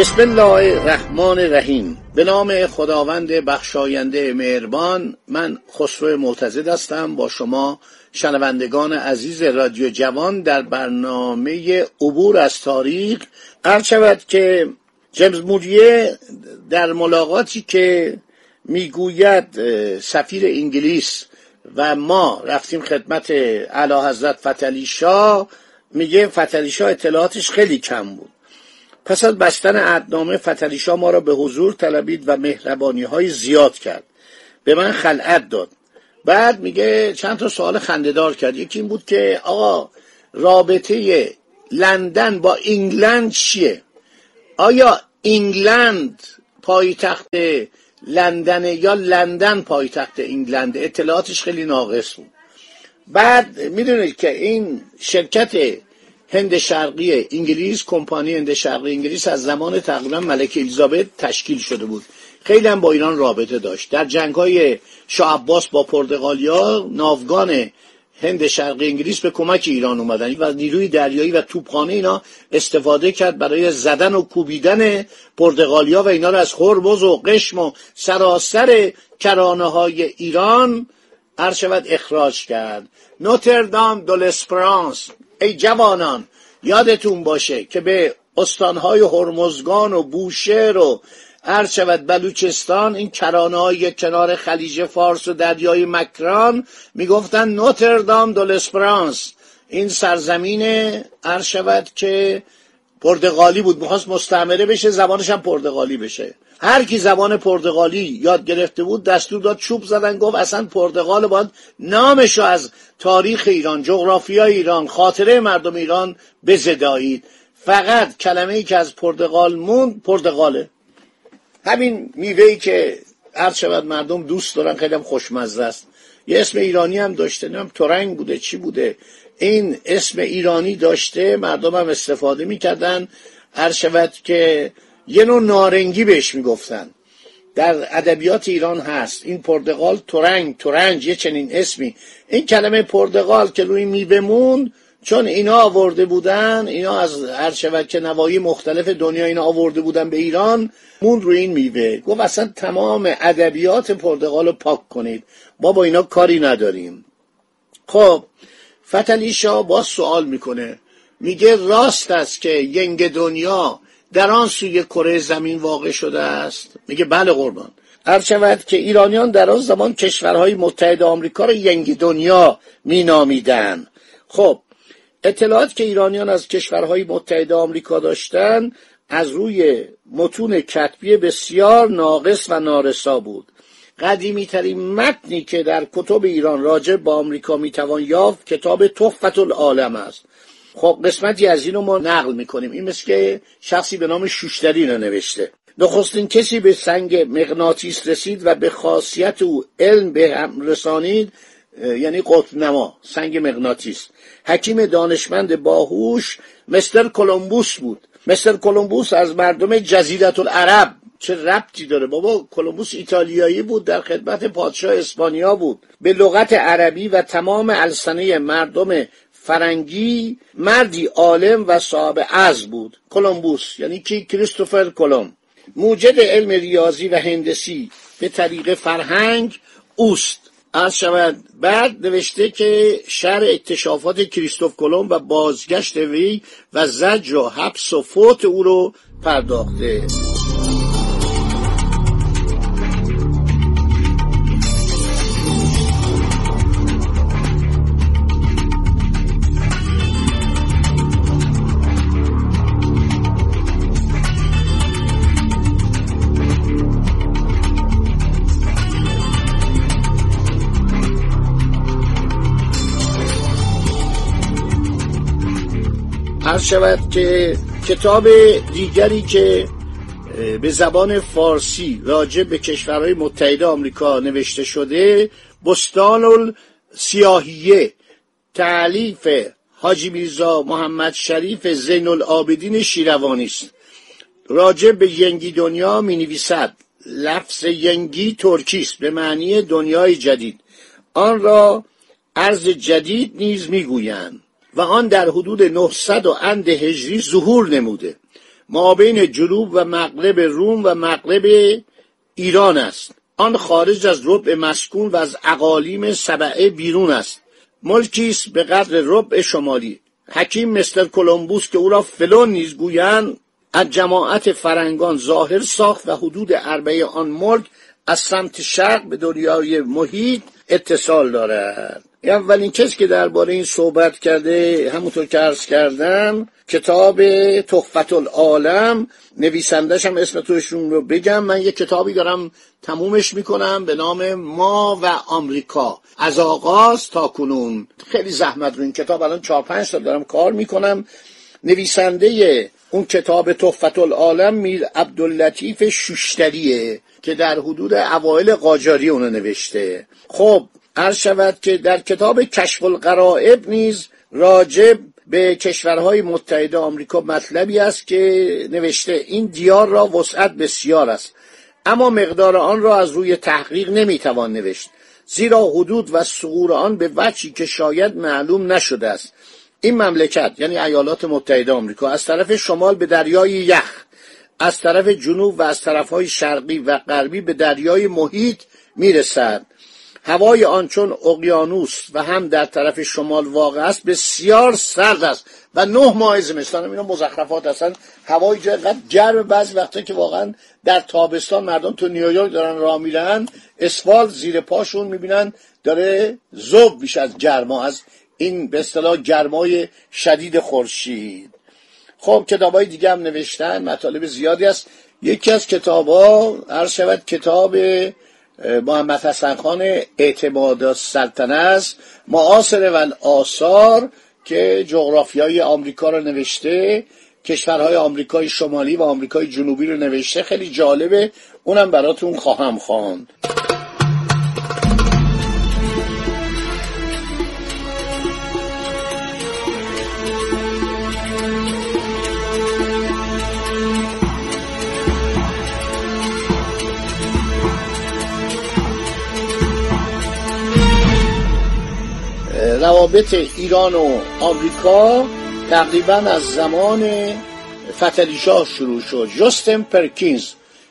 بسم الله الرحمن الرحیم. به نام خداوند بخشاینده مهربان من خسرو معتزد هستم. با شما شنوندگان عزیز رادیو جوان در برنامه عبور از تاریخ. عرض شود که جیمز موریه در ملاقاتی که می‌گوید سفیر انگلیس و ما رفتیم خدمت اعلی حضرت فتلی شاه. میگه فتلی شاه اطلاعاتش خیلی کم بود. پس از بستن عدنامه فتلیشا ما را به حضور طلبید و مهربانی های زیاد کرد. به من خلعت داد. بعد میگه چند تا سوال خندهدار کرد. یکی این بود که آقا رابطه لندن با انگلند چیه؟ آیا انگلند پایتخت لندن یا لندن پایتخت انگلند؟ اطلاعاتش خیلی ناقص بود. بعد می‌دونید که این شرکت هند شرقی انگلیس کمپانی هند شرقی انگلیس از زمان تقریبا ملک الیزابت تشکیل شده بود. خیلی هم با ایران رابطه داشت. در جنگ های شاه عباس با پرتغالیا ناوگان هند شرقی انگلیس به کمک ایران اومدن و نیروی دریایی و توپخانه اینا استفاده کرد برای زدن و کوبیدن پرتغالیا و اینا رو از خربز و قشم و سراسر کرانه های ایران هر شود اخراج کرد. نوتردام دولسپرانس ای جوانان یادتون باشه که به استانهای هرمزگان و بوشهر و هر شود بلوچستان این کرانه های کنار خلیج فارس و دریای مکران می‌گفتن نوتردام دولسپرانس این سرزمین هر شود که پرتغالی بود. می‌خواست مستعمره بشه زبانش هم پرتغالی بشه. هر کی زبان پرتغالی یاد گرفته بود دستور داد چوب زدن گفت اصلا پرتغال باید نامشو از تاریخ ایران جغرافیای ایران خاطره مردم ایران بزدایید. فقط کلمه ای که از پرتغال موند پرتغاله. همین میوه که هر شود مردم دوست دارن خیلی هم خوشمزه است. یه اسم ایرانی هم داشته نمیم تورنگ بوده چی بوده. این اسم ایرانی داشته مردم هم استفاده می‌کردن. هر شود که یه نوع نارنگی بهش می‌گفتن. در ادبیات ایران هست. این پرتغال تورنگ تورنج یه چنین اسمی. این کلمه پرتغال که روی میبمون چون اینا آورده بودن اینا از هر که نوایی مختلف دنیا اینا آورده بودن به ایران مون روی این میوه. گفت اصلا تمام ادبیات پرتغال رو پاک کنید. ما با اینا کاری نداریم. خب فتلی شاه با سوال می‌کنه. میگه راست است که ینگ دنیا در آن سوی کره زمین واقع شده است؟ میگه بله قربان. هر شود که ایرانیان در آن زمان کشورهای متحد آمریکا را ینگ دنیا مینامیدن خب اطلاعات که ایرانیان از کشورهای متحد آمریکا داشتن از روی متون کتبی بسیار ناقص و نارسا بود. قدیمی ترین متنی که در کتب ایران راجع با آمریکا می‌توان یافت کتاب تحفت العالم است. خب قسمتی از اینو ما نقل می‌کنیم. این مثل که شخصی به نام شوشتری رو نوشته. نخستین کسی به سنگ مغناطیس رسید و به خاصیت او علم به هم رسانید یعنی قطب نما سنگ مغناطیس. حکیم دانشمند باهوش مستر کلمبوس بود. مستر کلمبوس از مردم جزیرت العرب چه ربطی داره؟ بابا کلمبوس ایتالیایی بود در خدمت پادشاه اسپانیا بود. به لغت عربی و تمام السنه مردم فرنگی مردی عالم و صاحب از بود. کلمبوس یعنی کی؟ کریستوفر کلم. موجد علم ریاضی و هندسی. به طریق فرهنگ اوست. از شود بعد نوشته که شهر اکتشافات کریستوف کلم و بازگشت وی و زجر و حبس و فوت او رو پرداخته. عرض شود که کتاب دیگری که به زبان فارسی راجع به کشورهای متحده آمریکا نوشته شده بستان سیاهیه. تعلیف حاجی میرزا محمد شریف زین العابدین شیروانی است. راجع به ینگی دنیا می نویسد لفظ ینگی ترکی است به معنی دنیای جدید. آن را ارز جدید نیز می‌گویند. و آن در حدود 900 و اند هجری ظهور نموده. ما بین جنوب و مغرب روم و مغرب ایران است. آن خارج از ربع مسکون و از اقالیم سبعه بیرون است. ملکی است به قدر ربع شمالی. حکیم مستر کلمبوس که او را فلون نیز گویند از جماعت فرنگان ظاهر ساخت و حدود اربعه آن ملک از سمت شرق به دنیای محیط اتصال دارد. اولین کسی که درباره این صحبت کرده همونطور که عرض کردم کتاب تحفت العالم. نویسندش هم اسم توشون رو بگم. من یه کتابی دارم تمومش می‌کنم به نام ما و آمریکا. از آغاز تا کنون. خیلی زحمت رو این کتاب. الان چهار پنج سال دارم کار می‌کنم. نویسنده اون کتاب تحفت العالم میر عبداللطیف شوشتریه که در حدود اوایل قاجاری اونو نوشته. خب عرض شود که در کتاب کشف القرائب نیز راجب به کشورهای متحده آمریکا مطلبی است که نوشته این دیار را وسعت بسیار است اما مقدار آن را از روی تحقیق نمی‌توان نوشت زیرا حدود و سغور آن به وجهی که شاید معلوم نشده است. این مملکت یعنی ایالات متحده آمریکا از طرف شمال به دریای یخ از طرف جنوب و از طرفهای شرقی و غربی به دریای محیط می‌رسد. هوای آن چون اقیانوس و هم در طرف شمال واقع است بسیار سرد است و نه ماه زمستان. اینا مزخرفات هستن. هوای جای گرم بعضی وقتا که واقعا در تابستان مردم تو نیویورک دارن راه میرن اسفال زیر پاشون می‌بینن داره زوب میشه از گرما از این به اصطلاح گرمای شدید خورشید. خب کتاب های دیگه هم نوشتن. مطالب زیادی است. یکی از کتاب ها هر شود کتاب محمد حسن خان اعتماد سلطنه است. معاصر و آثار که جغرافیای آمریکا رو نوشته کشورهای آمریکای شمالی و آمریکای جنوبی رو نوشته. خیلی جالبه. اونم براتون خواهم خواند. روابط ایران و آمریکا تقریبا از زمان فتلی شاه شروع شد. جستن پرکینز.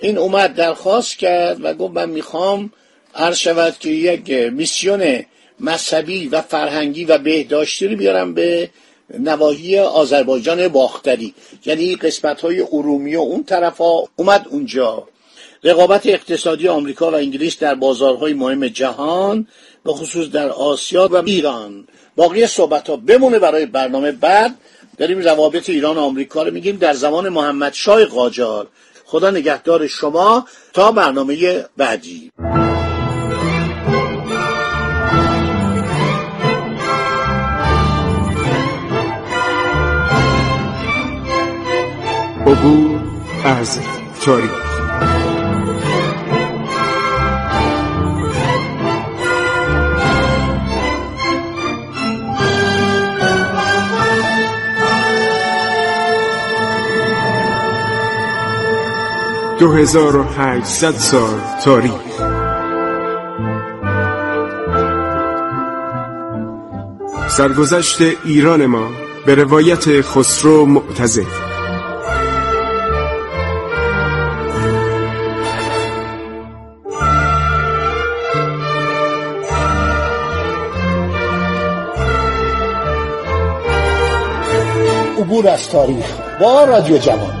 این اومد درخواست کرد و گفت من می‌خوام عرض شود که یک میسیون مذهبی و فرهنگی و بهداشتی رو بیارم به نواحی آذربایجان باختری. یعنی قسمت های ارومی و اون طرف ها اومد اونجا. رقابت اقتصادی آمریکا و انگلیس در بازارهای مهم جهان به خصوص در آسیا و ایران. باقی صحبت ها بمونه برای برنامه بعد. داریم روابط ایران و آمریکا رو میگیم در زمان محمد شای قاجار. خدا نگهدار شما تا برنامه بعدی. عبور از تاریخ. دو هزار و هشتصد سال تاریخ. سرگذشت ایران ما به روایت خسرو معتزد عبور از تاریخ با رادیو جوان.